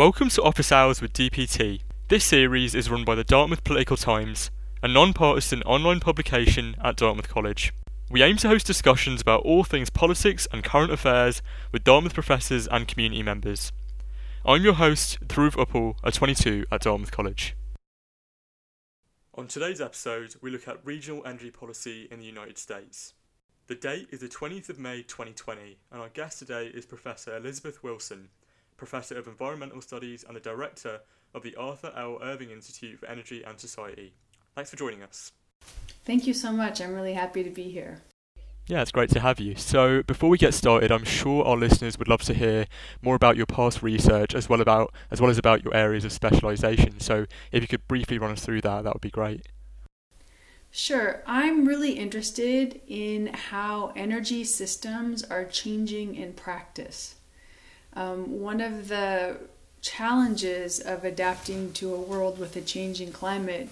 Welcome to Office Hours with DPT. This series is run by the Dartmouth Political Times, a non partisan online publication at Dartmouth College. We aim to host discussions about all things politics and current affairs with Dartmouth professors and community members. I'm your host, Dhruv Uppal, a 22 at Dartmouth College. On today's episode, we look at regional energy policy in the United States. The date is the 20th of May 2020, and our guest today is Professor Elizabeth Wilson, Professor of Environmental Studies and the Director of the Arthur L. Irving Institute for Energy and Society. Thanks for joining us. Thank you so much. I'm really happy to be here. Yeah, it's great to have you. So, before we get started, I'm sure our listeners would love to hear more about your past research as well about as well as about your areas of specialization. So, if you could briefly run us through that, that would be great. Sure. I'm really interested in how energy systems are changing in practice. Um, one of the challenges of adapting to a world with a changing climate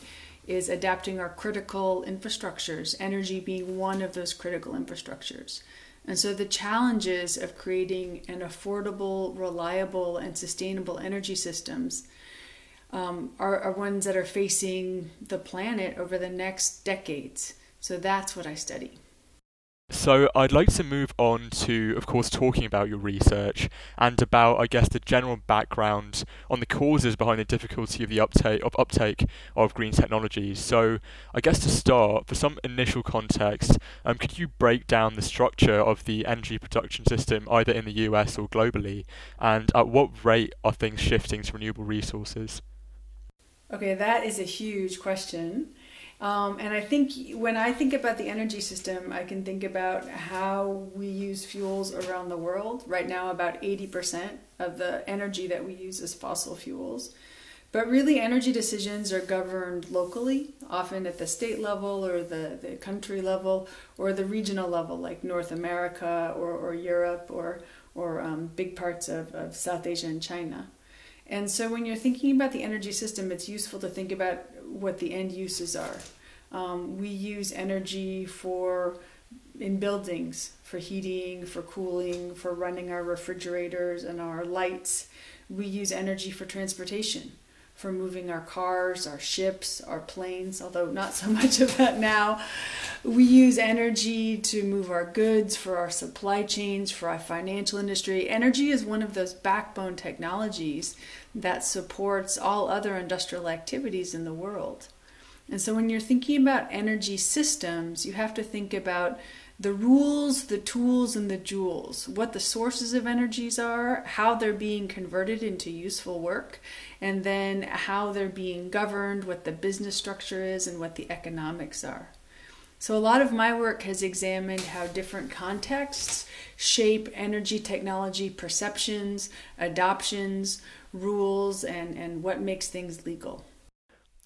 is adapting our critical infrastructures, energy being one of those critical infrastructures. And so the challenges of creating an affordable, reliable, and sustainable energy systems um, are, are ones that are facing the planet over the next decades. So that's what I study. So I'd like to move on to, of course, talking about your research and about, I guess, the general background on the causes behind the difficulty of the uptake of uptake of green technologies. So I guess to start, for some initial context, um, could you break down the structure of the energy production system either in the US or globally, and at what rate are things shifting to renewable resources? Okay, that is a huge question. Um, and I think when I think about the energy system, I can think about how we use fuels around the world. Right now, about 80% of the energy that we use is fossil fuels. But really, energy decisions are governed locally, often at the state level or the, the country level or the regional level, like North America or, or Europe or, or um, big parts of, of South Asia and China. And so, when you're thinking about the energy system, it's useful to think about what the end uses are. Um, we use energy for in buildings for heating, for cooling, for running our refrigerators and our lights. We use energy for transportation, for moving our cars, our ships, our planes, although not so much of that now. We use energy to move our goods, for our supply chains, for our financial industry. Energy is one of those backbone technologies that supports all other industrial activities in the world. And so when you're thinking about energy systems, you have to think about the rules, the tools, and the jewels, what the sources of energies are, how they're being converted into useful work, and then how they're being governed, what the business structure is, and what the economics are. So, a lot of my work has examined how different contexts shape energy technology perceptions, adoptions, rules, and, and what makes things legal.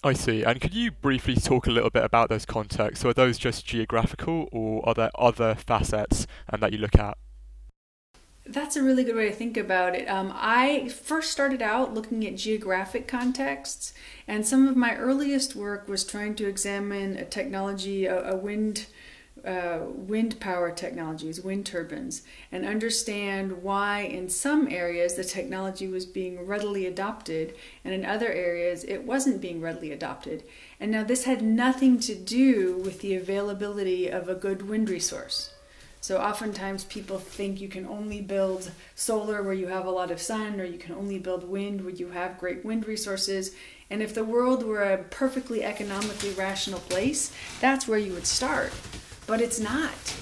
I see. And could you briefly talk a little bit about those contexts? So are those just geographical or are there other facets um, that you look at? That's a really good way to think about it. Um, I first started out looking at geographic contexts, and some of my earliest work was trying to examine a technology, a, a wind uh, wind power technologies, wind turbines, and understand why in some areas the technology was being readily adopted and in other areas it wasn't being readily adopted. And now this had nothing to do with the availability of a good wind resource. So oftentimes people think you can only build solar where you have a lot of sun, or you can only build wind where you have great wind resources. And if the world were a perfectly economically rational place, that's where you would start but it's not.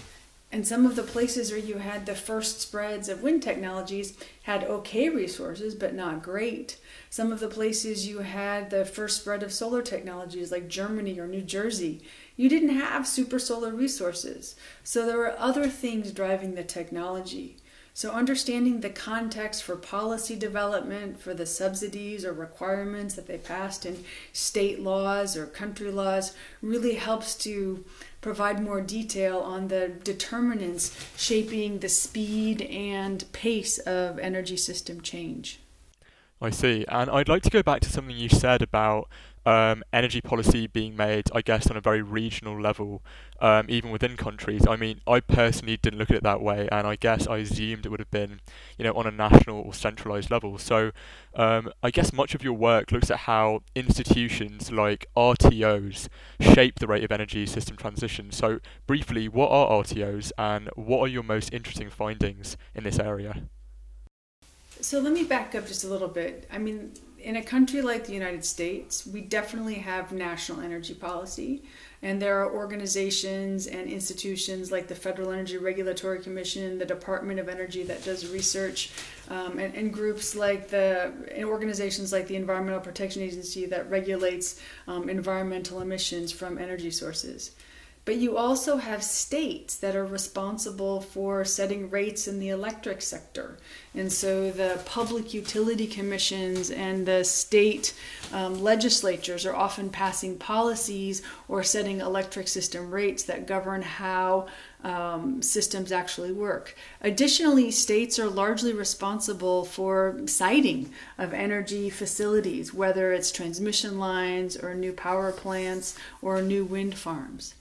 And some of the places where you had the first spreads of wind technologies had okay resources, but not great. Some of the places you had the first spread of solar technologies, like Germany or New Jersey, you didn't have super solar resources. So there were other things driving the technology. So, understanding the context for policy development, for the subsidies or requirements that they passed in state laws or country laws, really helps to provide more detail on the determinants shaping the speed and pace of energy system change. I see. And I'd like to go back to something you said about um, energy policy being made, I guess, on a very regional level, um, even within countries. I mean, I personally didn't look at it that way, and I guess I assumed it would have been, you know, on a national or centralized level. So, um, I guess much of your work looks at how institutions like RTOs shape the rate of energy system transition. So, briefly, what are RTOs, and what are your most interesting findings in this area? So let me back up just a little bit. I mean, in a country like the United States, we definitely have national energy policy. And there are organizations and institutions like the Federal Energy Regulatory Commission, the Department of Energy that does research, um, and, and, groups like the and organizations like the Environmental Protection Agency that regulates um, environmental emissions from energy sources. But you also have states that are responsible for setting rates in the electric sector. And so the public utility commissions and the state um, legislatures are often passing policies or setting electric system rates that govern how um, systems actually work. Additionally, states are largely responsible for siting of energy facilities, whether it's transmission lines or new power plants or new wind farms.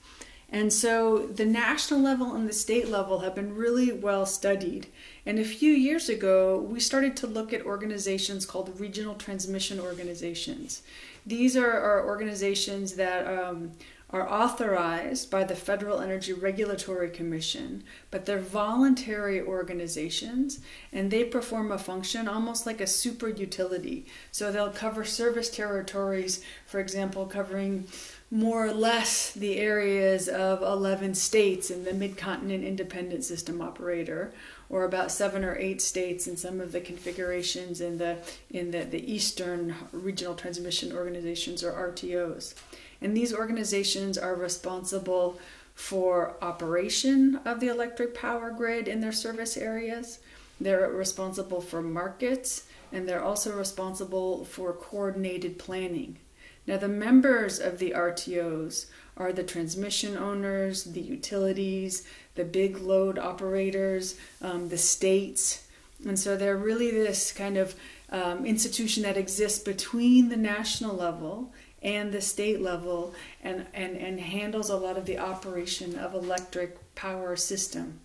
And so the national level and the state level have been really well studied. And a few years ago, we started to look at organizations called regional transmission organizations. These are, are organizations that um, are authorized by the Federal Energy Regulatory Commission, but they're voluntary organizations and they perform a function almost like a super utility. So they'll cover service territories, for example, covering more or less the areas of 11 states in the Midcontinent Independent System Operator, or about seven or eight states in some of the configurations in the in the, the Eastern Regional Transmission Organizations or RTOs. And these organizations are responsible for operation of the electric power grid in their service areas. They're responsible for markets, and they're also responsible for coordinated planning. Now, the members of the RTOs are the transmission owners, the utilities, the big load operators, um, the states. And so they're really this kind of um, institution that exists between the national level and the state level and, and, and handles a lot of the operation of electric power system.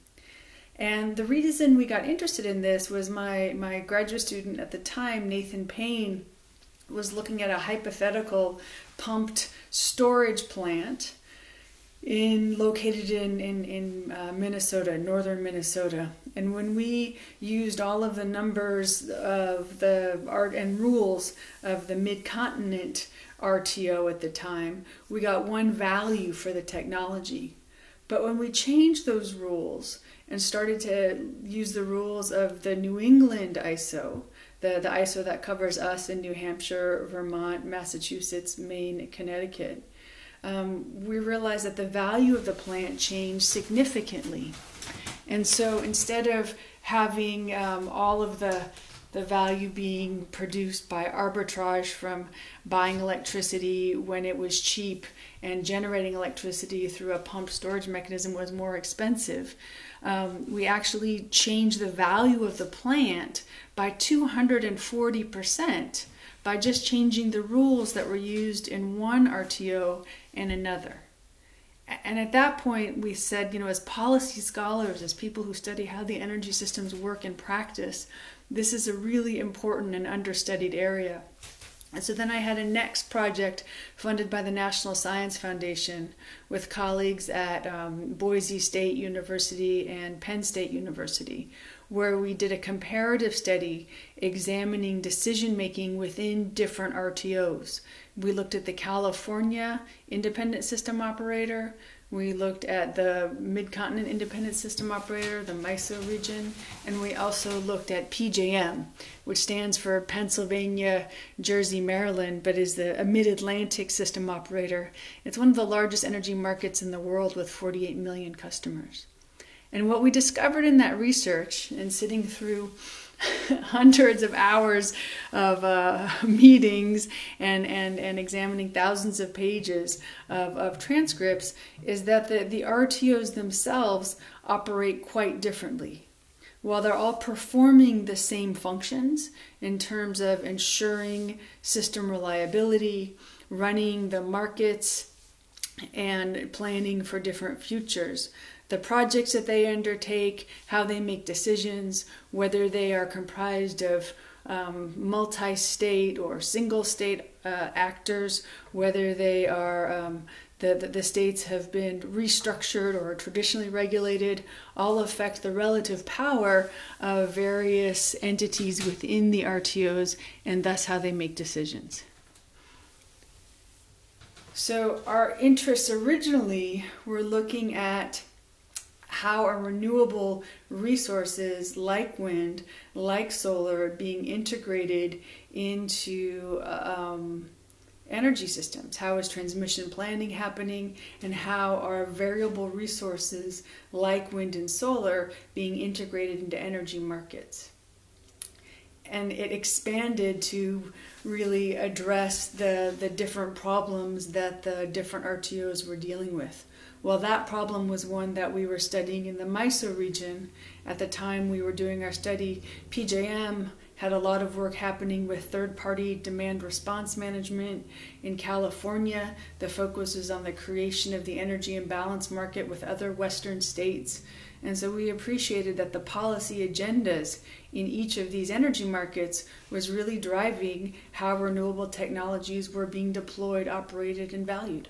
And the reason we got interested in this was my, my graduate student at the time, Nathan Payne, was looking at a hypothetical pumped storage plant in located in in, in uh, Minnesota, northern Minnesota. And when we used all of the numbers of the art and rules of the mid-continent RTO at the time, we got one value for the technology. But when we changed those rules and started to use the rules of the New England ISO, the, the ISO that covers us in New Hampshire, Vermont, Massachusetts, Maine, Connecticut, um, we realized that the value of the plant changed significantly. And so instead of having um, all of the the value being produced by arbitrage from buying electricity when it was cheap and generating electricity through a pump storage mechanism was more expensive. Um, we actually change the value of the plant by 240% by just changing the rules that were used in one RTO and another. And at that point, we said, you know, as policy scholars, as people who study how the energy systems work in practice, this is a really important and understudied area. And so then I had a next project funded by the National Science Foundation with colleagues at um, Boise State University and Penn State University, where we did a comparative study examining decision making within different RTOs. We looked at the California Independent System Operator, we looked at the Mid-Continent Independent System Operator, the MISO region, and we also looked at PJM, which stands for Pennsylvania, Jersey, Maryland, but is the Mid-Atlantic System Operator. It's one of the largest energy markets in the world with 48 million customers. And what we discovered in that research and sitting through hundreds of hours of uh, meetings and, and, and examining thousands of pages of, of transcripts is that the, the RTOs themselves operate quite differently. While they're all performing the same functions in terms of ensuring system reliability, running the markets and planning for different futures. The projects that they undertake, how they make decisions, whether they are comprised of um, multi state or single state uh, actors, whether they are um, the, the, the, states have been restructured or traditionally regulated, all affect the relative power of various entities within the RTOs and thus how they make decisions. So, our interests originally were looking at how are renewable resources like wind, like solar, being integrated into um, energy systems. How is transmission planning happening, and how are variable resources like wind and solar being integrated into energy markets? And it expanded to really address the, the different problems that the different RTOs were dealing with. Well, that problem was one that we were studying in the MISO region. At the time we were doing our study, PJM had a lot of work happening with third party demand response management in California. The focus was on the creation of the energy imbalance market with other Western states. And so we appreciated that the policy agendas in each of these energy markets was really driving how renewable technologies were being deployed, operated, and valued.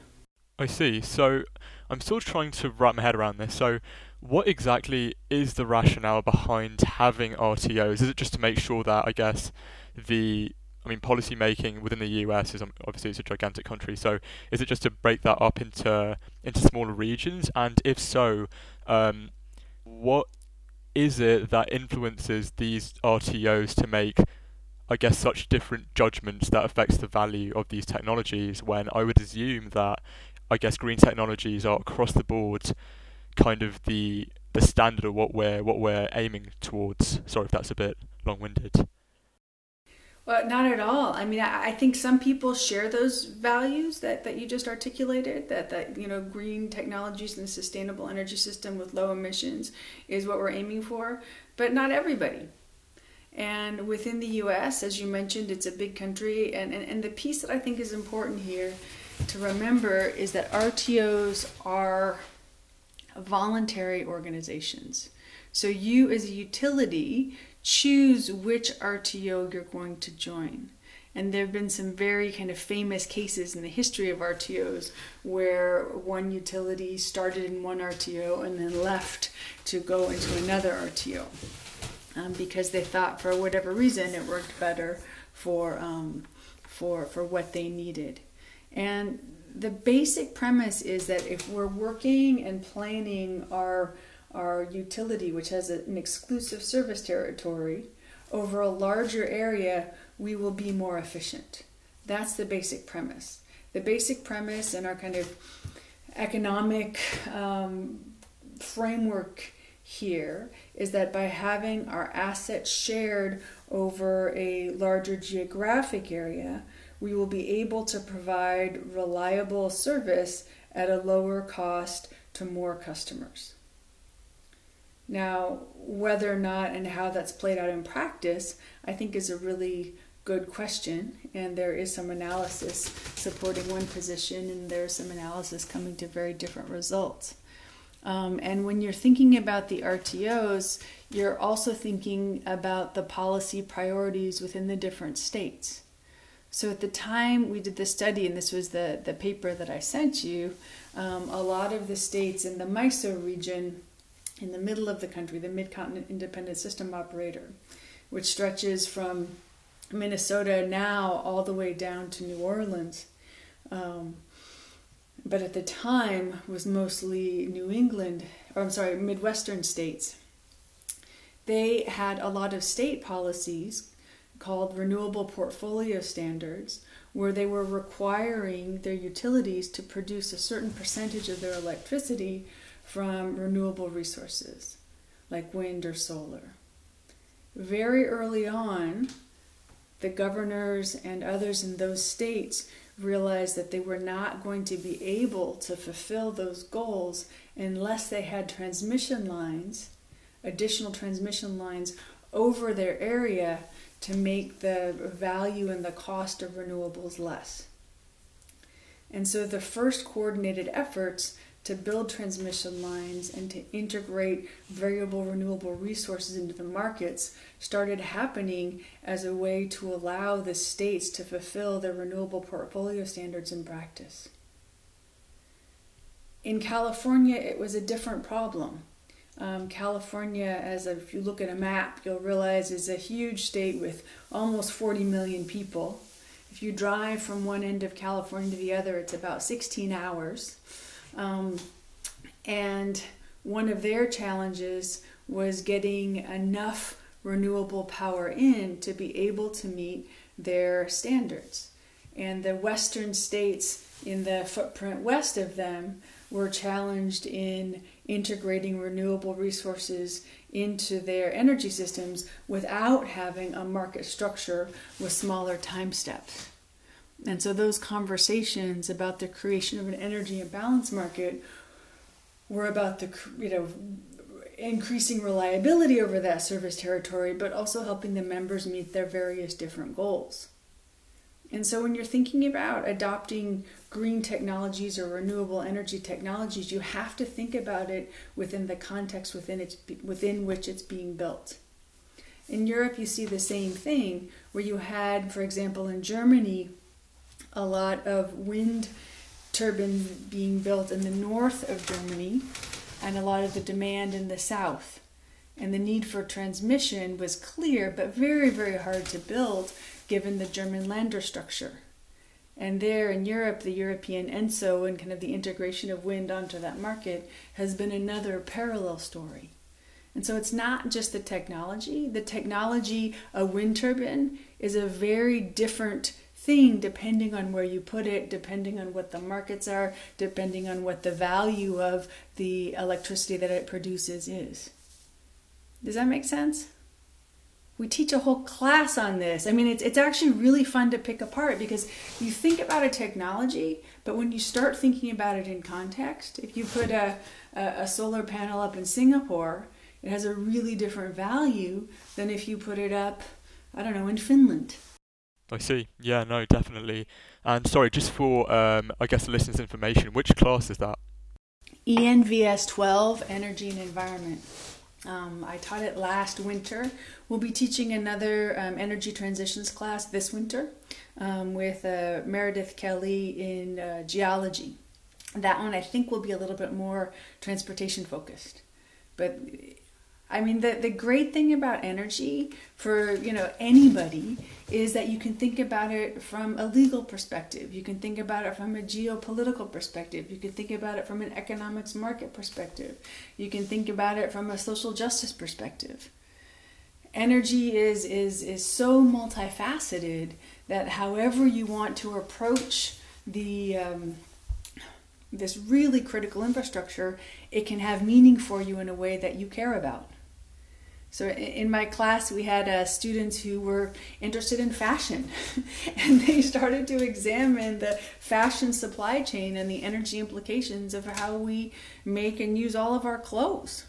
I see. So I'm still trying to wrap my head around this. So, what exactly is the rationale behind having RTOs? Is it just to make sure that I guess the I mean, policy making within the US is um, obviously it's a gigantic country. So, is it just to break that up into into smaller regions? And if so, um, what is it that influences these RTOs to make, I guess, such different judgments that affects the value of these technologies? When I would assume that I guess green technologies are across the board kind of the the standard of what we're what we're aiming towards. Sorry if that's a bit long winded. Well, not at all. I mean, I, I, think some people share those values that, that you just articulated. That that you know, green technologies and sustainable energy system with low emissions is what we're aiming for, but not everybody. And within the U.S., as you mentioned, it's a big country, and, and, and the piece that I think is important here to remember is that RTOs are voluntary organizations. So you, as a utility, choose which RTO you're going to join. And there have been some very kind of famous cases in the history of RTOs where one utility started in one RTO and then left to go into another RTO um, because they thought, for whatever reason, it worked better for um, for for what they needed. And the basic premise is that if we're working and planning our our utility, which has an exclusive service territory, over a larger area, we will be more efficient. That's the basic premise. The basic premise in our kind of economic um, framework here is that by having our assets shared over a larger geographic area, we will be able to provide reliable service at a lower cost to more customers. Now, whether or not and how that's played out in practice, I think is a really good question. And there is some analysis supporting one position, and there's some analysis coming to very different results. Um, and when you're thinking about the RTOs, you're also thinking about the policy priorities within the different states. So at the time we did the study, and this was the, the paper that I sent you, um, a lot of the states in the MISO region, in the middle of the country, the Mid-Continent Independent System Operator, which stretches from Minnesota now all the way down to New Orleans. Um, but at the time was mostly New England, or I'm sorry, Midwestern states. They had a lot of state policies called Renewable Portfolio Standards, where they were requiring their utilities to produce a certain percentage of their electricity from renewable resources, like wind or solar. Very early on, the governors and others in those states realized that they were not going to be able to fulfill those goals unless they had transmission lines, additional transmission lines over their area to make the value and the cost of renewables less. And so the first coordinated efforts to build transmission lines and to integrate variable renewable resources into the markets started happening as a way to allow the states to fulfill their renewable portfolio standards in practice. In California, it was a different problem. Um, California, as a, if you look at a map, you'll realize is a huge state with almost 40 million people. If you drive from one end of California to the other, it's about 16 hours. Um, and one of their challenges was getting enough renewable power in to be able to meet their standards. And the western states in the footprint west of them were challenged in integrating renewable resources into their energy systems without having a market structure with smaller time steps. And so those conversations about the creation of an energy imbalance market were about the you know increasing reliability over that service territory, but also helping the members meet their various different goals. And so, when you're thinking about adopting green technologies or renewable energy technologies, you have to think about it within the context within, its, within which it's being built. In Europe, you see the same thing, where you had, for example, in Germany, a lot of wind turbines being built in the north of Germany and a lot of the demand in the south. And the need for transmission was clear, but very, very hard to build given the German Länder structure. And there in Europe, the European ENTSO and kind of the integration of wind onto that market has been another parallel story. And so it's not just the technology. The technology, a wind turbine, is a very different thing depending on where you put it, depending on what the markets are, depending on what the value of the electricity that it produces is. Does that make sense? We teach a whole class on this. I mean, it's, it's actually really fun to pick apart because you think about a technology, but when you start thinking about it in context, if you put a, a, solar panel up in Singapore, it has a really different value than if you put it up, I don't know, in Finland I see. Yeah, no, definitely. And sorry, just for um, I guess the listeners' information, which class is that? ENVS 12, Energy and Environment. Um, I taught it last winter. We'll be teaching another um, energy transitions class this winter um, with uh, Meredith Kelly in uh, geology. That one I think will be a little bit more transportation focused. But I mean, the, the great thing about energy for, you know, anybody is that you can think about it from a legal perspective. You can think about it from a geopolitical perspective. You can think about it from an economics market perspective. You can think about it from a social justice perspective. Energy is, is, is so multifaceted that however you want to approach the, um, this really critical infrastructure, it can have meaning for you in a way that you care about. So in my class, we had uh, students who were interested in fashion, and they started to examine the fashion supply chain and the energy implications of how we make and use all of our clothes.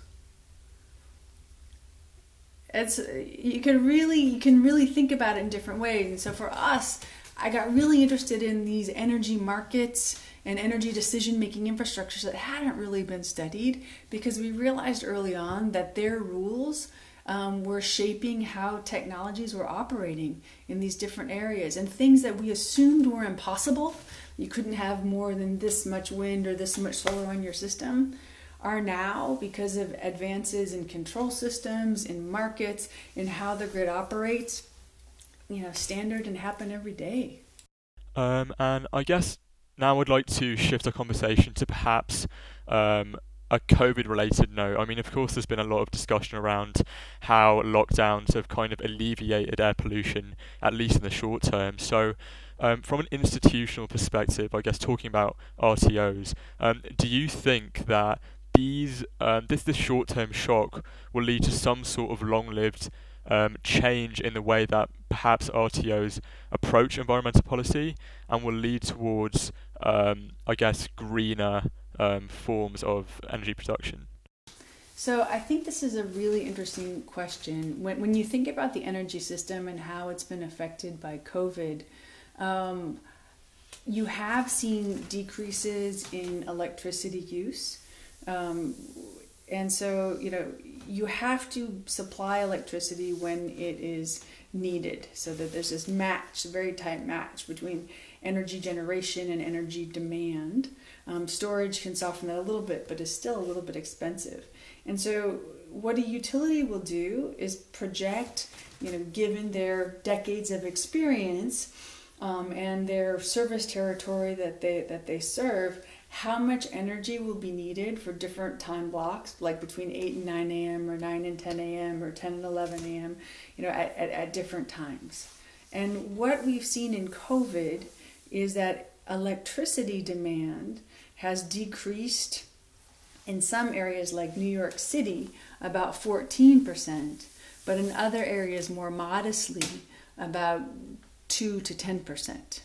It's you can really you can really think about it in different ways. And so for us, I got really interested in these energy markets and energy decision making infrastructures that hadn't really been studied because we realized early on that their rules um, were shaping how technologies were operating in these different areas and things that we assumed were impossible. You couldn't have more than this much wind or this much solar on your system are now because of advances in control systems, in markets, in how the grid operates, you know, standard and happen every day. Um, and I guess now I'd like to shift our conversation to perhaps um, a COVID related note, I mean, of course, there's been a lot of discussion around how lockdowns have kind of alleviated air pollution, at least in the short term. So, um, from an institutional perspective, I guess talking about RTOs, um, do you think that these um, this this short term shock will lead to some sort of long lived um, change in the way that perhaps RTOs approach environmental policy and will lead towards, um, I guess, greener um, forms of energy production? So I think this is a really interesting question. When, when you think about the energy system and how it's been affected by COVID, um, you have seen decreases in electricity use. Um, and so, you know, you have to supply electricity when it is needed so that there's this match, a very tight match between energy generation and energy demand. Um, storage can soften that a little bit, but is still a little bit expensive. And so, what a utility will do is project, you know, given their decades of experience um, and their service territory that they that they serve, how much energy will be needed for different time blocks, like between 8 and 9 a.m., or 9 and 10 a.m., or 10 and 11 a.m., you know, at, at, at different times. And what we've seen in COVID is that electricity demand has decreased in some areas like New York City about 14%, but in other areas more modestly about 2 to 10%.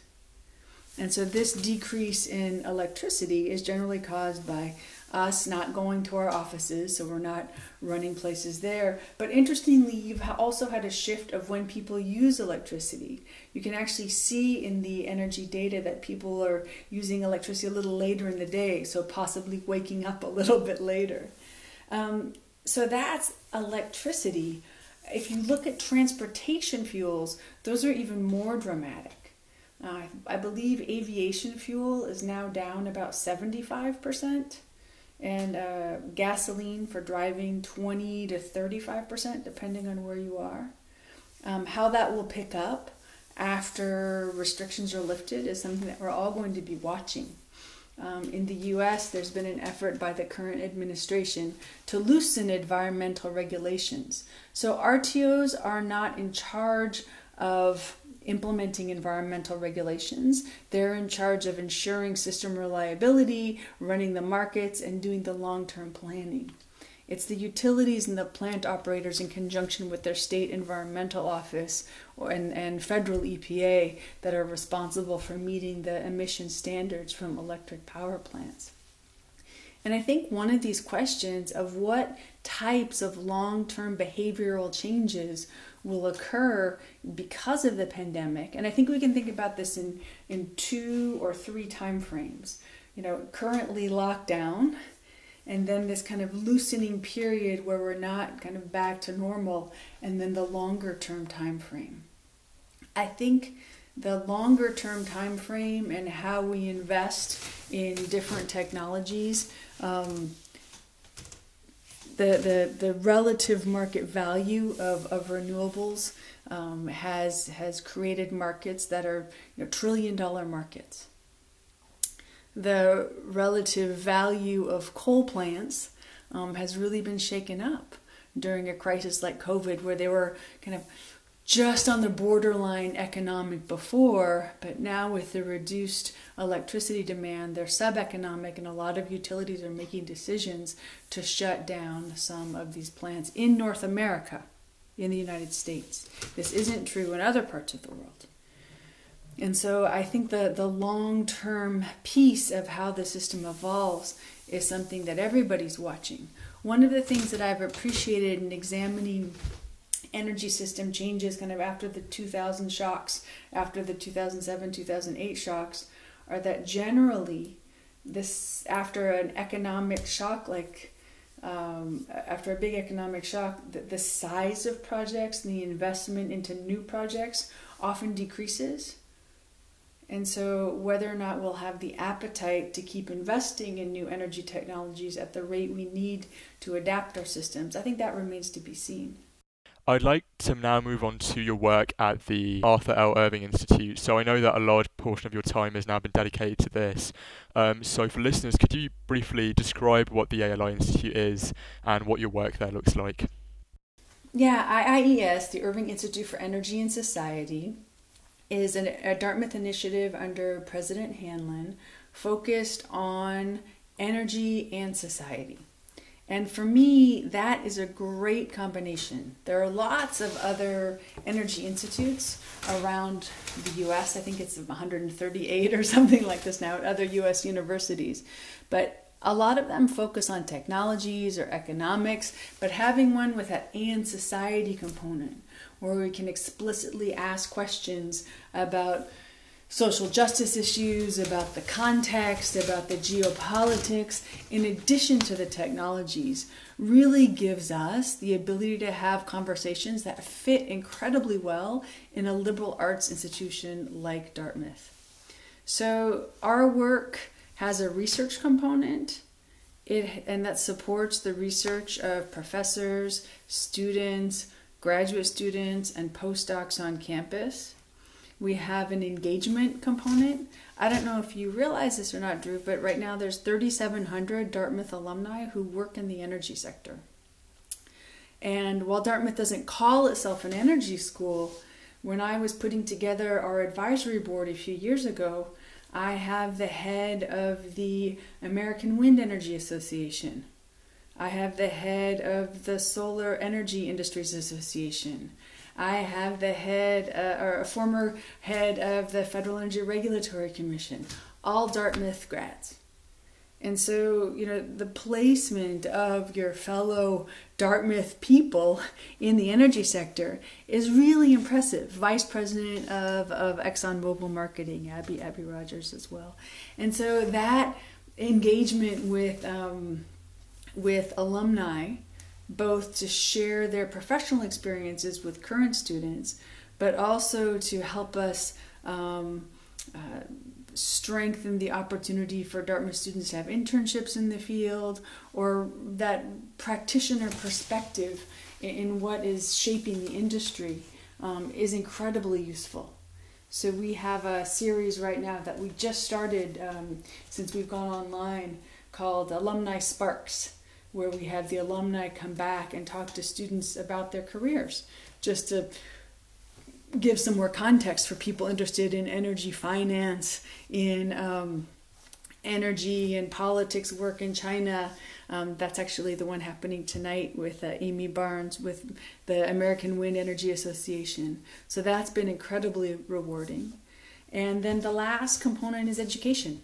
And so this decrease in electricity is generally caused by us not going to our offices, so we're not running places there. But interestingly, you've also had a shift of when people use electricity. You can actually see in the energy data that people are using electricity a little later in the day, so possibly waking up a little bit later. Um, so that's electricity. If you look at transportation fuels, those are even more dramatic. Uh, I believe aviation fuel is now down about 75%, and uh, gasoline for driving 20 to 35%, depending on where you are. Um, how that will pick up after restrictions are lifted is something that we're all going to be watching. Um, in the US, there's been an effort by the current administration to loosen environmental regulations. So RTOs are not in charge of implementing environmental regulations. They're in charge of ensuring system reliability, running the markets, and doing the long term planning. It's the utilities and the plant operators, in conjunction with their state environmental office and, and federal EPA, that are responsible for meeting the emission standards from electric power plants. And I think one of these questions of what types of long term behavioral changes will occur because of the pandemic. And I think we can think about this in, in two or three time frames. You know, currently lockdown, and then this kind of loosening period where we're not kind of back to normal, and then the longer term time frame. I think the longer term time frame and how we invest in different technologies um, the, the, the relative market value of, of renewables um, has, has created markets that are you know, trillion dollar markets. The relative value of coal plants um, has really been shaken up during a crisis like COVID, where they were kind of just on the borderline economic before, but now with the reduced electricity demand, they're sub-economic, and a lot of utilities are making decisions to shut down some of these plants in North America, in the United States. This isn't true in other parts of the world. And so I think the, the long term piece of how the system evolves is something that everybody's watching. One of the things that I've appreciated in examining energy system changes kind of after the 2000 shocks, after the 2007 2008 shocks, are that generally, this after an economic shock like um, after a big economic shock, the, the size of projects and the investment into new projects often decreases. And so, whether or not we'll have the appetite to keep investing in new energy technologies at the rate we need to adapt our systems, I think that remains to be seen. I'd like to now move on to your work at the Arthur L. Irving Institute. So I know that a large portion of your time has now been dedicated to this. Um, so for listeners, could you briefly describe what the ALI Institute is and what your work there looks like? Yeah, IIES, the Irving Institute for Energy and Society, is an, a Dartmouth initiative under President Hanlon focused on energy and society. And for me, that is a great combination. There are lots of other energy institutes around the US. I think it's 138 or something like this now at other US universities. But a lot of them focus on technologies or economics, but having one with that and society component where we can explicitly ask questions about social justice issues, about the context, about the geopolitics, in addition to the technologies, really gives us the ability to have conversations that fit incredibly well in a liberal arts institution like Dartmouth. So, our work has a research component. It, and that supports the research of professors, students, graduate students, and postdocs on campus. We have an engagement component. I don't know if you realize this or not, Dhruv, but right now there's 3,700 Dartmouth alumni who work in the energy sector. And while Dartmouth doesn't call itself an energy school, when I was putting together our advisory board a few years ago, I have the head of the American Wind Energy Association. I have the head of the Solar Energy Industries Association. I have the head, uh, or a former head of the Federal Energy Regulatory Commission, all Dartmouth grads. And so, you know, the placement of your fellow Dartmouth people in the energy sector is really impressive. Vice President of, of ExxonMobil Marketing, Abby, Abby Rogers, as well. And so that engagement with, um, with alumni, both to share their professional experiences with current students, but also to help us. Um, uh, strengthen the opportunity for Dartmouth students to have internships in the field or that practitioner perspective in, what is shaping the industry um, is incredibly useful. So we have a series right now that we just started um, since we've gone online called Alumni Sparks, where we have the alumni come back and talk to students about their careers, just to give some more context for people interested in energy finance, in um, energy and politics work in China. Um, that's actually the one happening tonight with uh, Amy Barnes with the American Wind Energy Association. So that's been incredibly rewarding. And then the last component is education.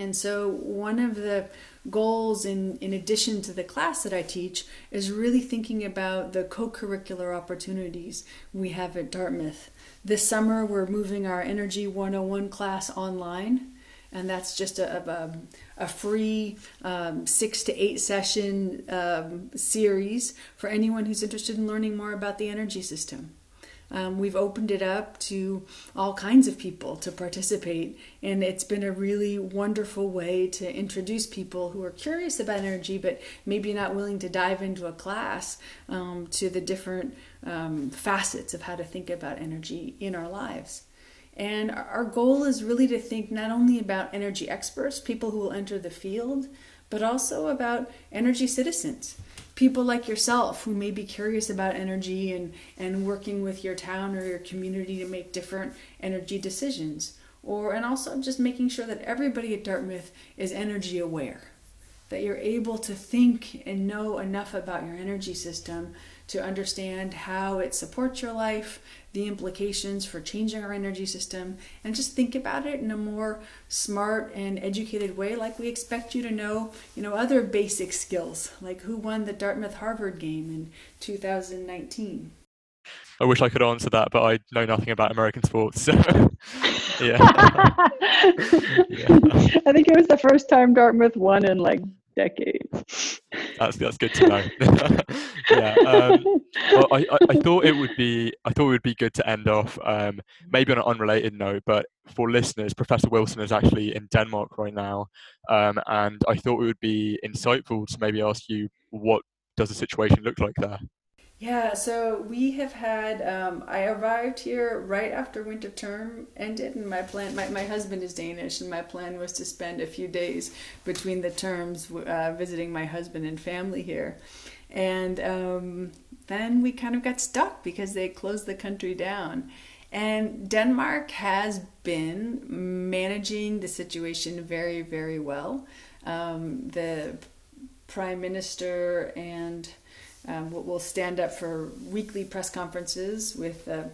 And so one of the goals in, in addition to the class that I teach is really thinking about the co-curricular opportunities we have at Dartmouth. This summer we're moving our Energy 101 class online and that's just a, a, a free um, six to eight session um, series for anyone who's interested in learning more about the energy system. Um, we've opened it up to all kinds of people to participate, and it's been a really wonderful way to introduce people who are curious about energy but maybe not willing to dive into a class um, to the different um, facets of how to think about energy in our lives. And our goal is really to think not only about energy experts, people who will enter the field, but also about energy citizens people like yourself who may be curious about energy and, and working with your town or your community to make different energy decisions. Or and also just making sure that everybody at Dartmouth is energy aware. That you're able to think and know enough about your energy system to understand how it supports your life, the implications for changing our energy system, and just think about it in a more smart and educated way, like we expect you to know, you know, other basic skills, like who won the Dartmouth Harvard game in 2019. I wish I could answer that, but I know nothing about American sports. So, yeah. yeah. I think it was the first time Dartmouth won in like decades. That's that's good to know. yeah. Um, well, I, I, I, thought it would be I thought it would be good to end off um, maybe on an unrelated note, but for listeners, Professor Wilson is actually in Denmark right now, um, and I thought it would be insightful to maybe ask you what does the situation look like there. Yeah, so we have had. Um, I arrived here right after winter term ended, and my plan. My, my husband is Danish, and my plan was to spend a few days between the terms uh, visiting my husband and family here, and um, then we kind of got stuck because they closed the country down. And Denmark has been managing the situation very, very well. Um, the prime minister and um, we'll stand up for weekly press conferences with uh,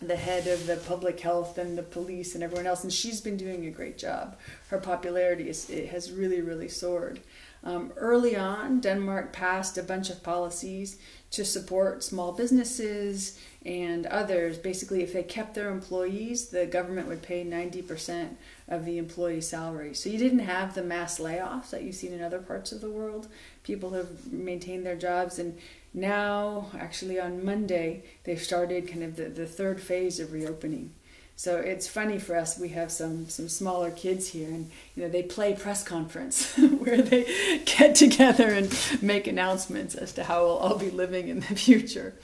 the head of the public health and the police and everyone else, and she's been doing a great job. Her popularity is, has really, really soared. Um, early on, Denmark passed a bunch of policies to support small businesses and others. Basically, if they kept their employees, the government would pay 90% of the employee salary. So you didn't have the mass layoffs that you've seen in other parts of the world. People have maintained their jobs, and now, actually, on Monday, they've started kind of the, the third phase of reopening. So it's funny for us. We have some some smaller kids here, and you know they play press conference where they get together and make announcements as to how we'll all be living in the future.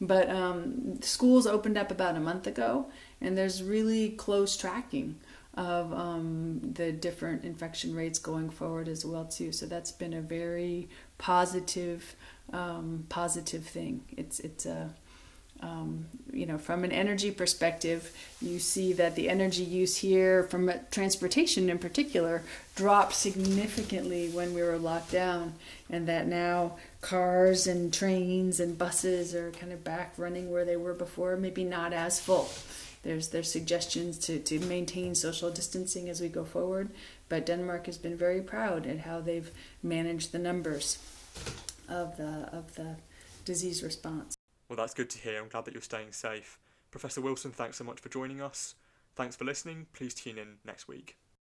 But um, schools opened up about a month ago, and there's really close tracking of um, the different infection rates going forward as well too. So that's been a very positive, um, positive thing. It's it's a um, you know, from an energy perspective, you see that the energy use here, from transportation in particular, dropped significantly when we were locked down, and that now cars and trains and buses are kind of back running where they were before, maybe not as full. There's there's suggestions to, to maintain social distancing as we go forward, but Denmark has been very proud at how they've managed the numbers of the of the disease response. Well, that's good to hear. I'm glad that you're staying safe. Professor Wilson, thanks so much for joining us. Thanks for listening. Please tune in next week.